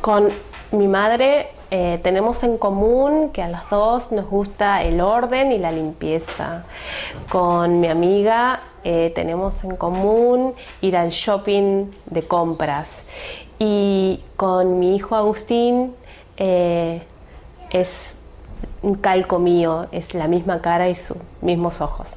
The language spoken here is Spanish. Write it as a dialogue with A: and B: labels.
A: Con mi madre eh, tenemos en común que a las dos nos gusta el orden y la limpieza. Con mi amiga eh, tenemos en común ir al shopping de compras. Y con mi hijo Agustín eh, es un calco mío, es la misma cara y sus mismos ojos.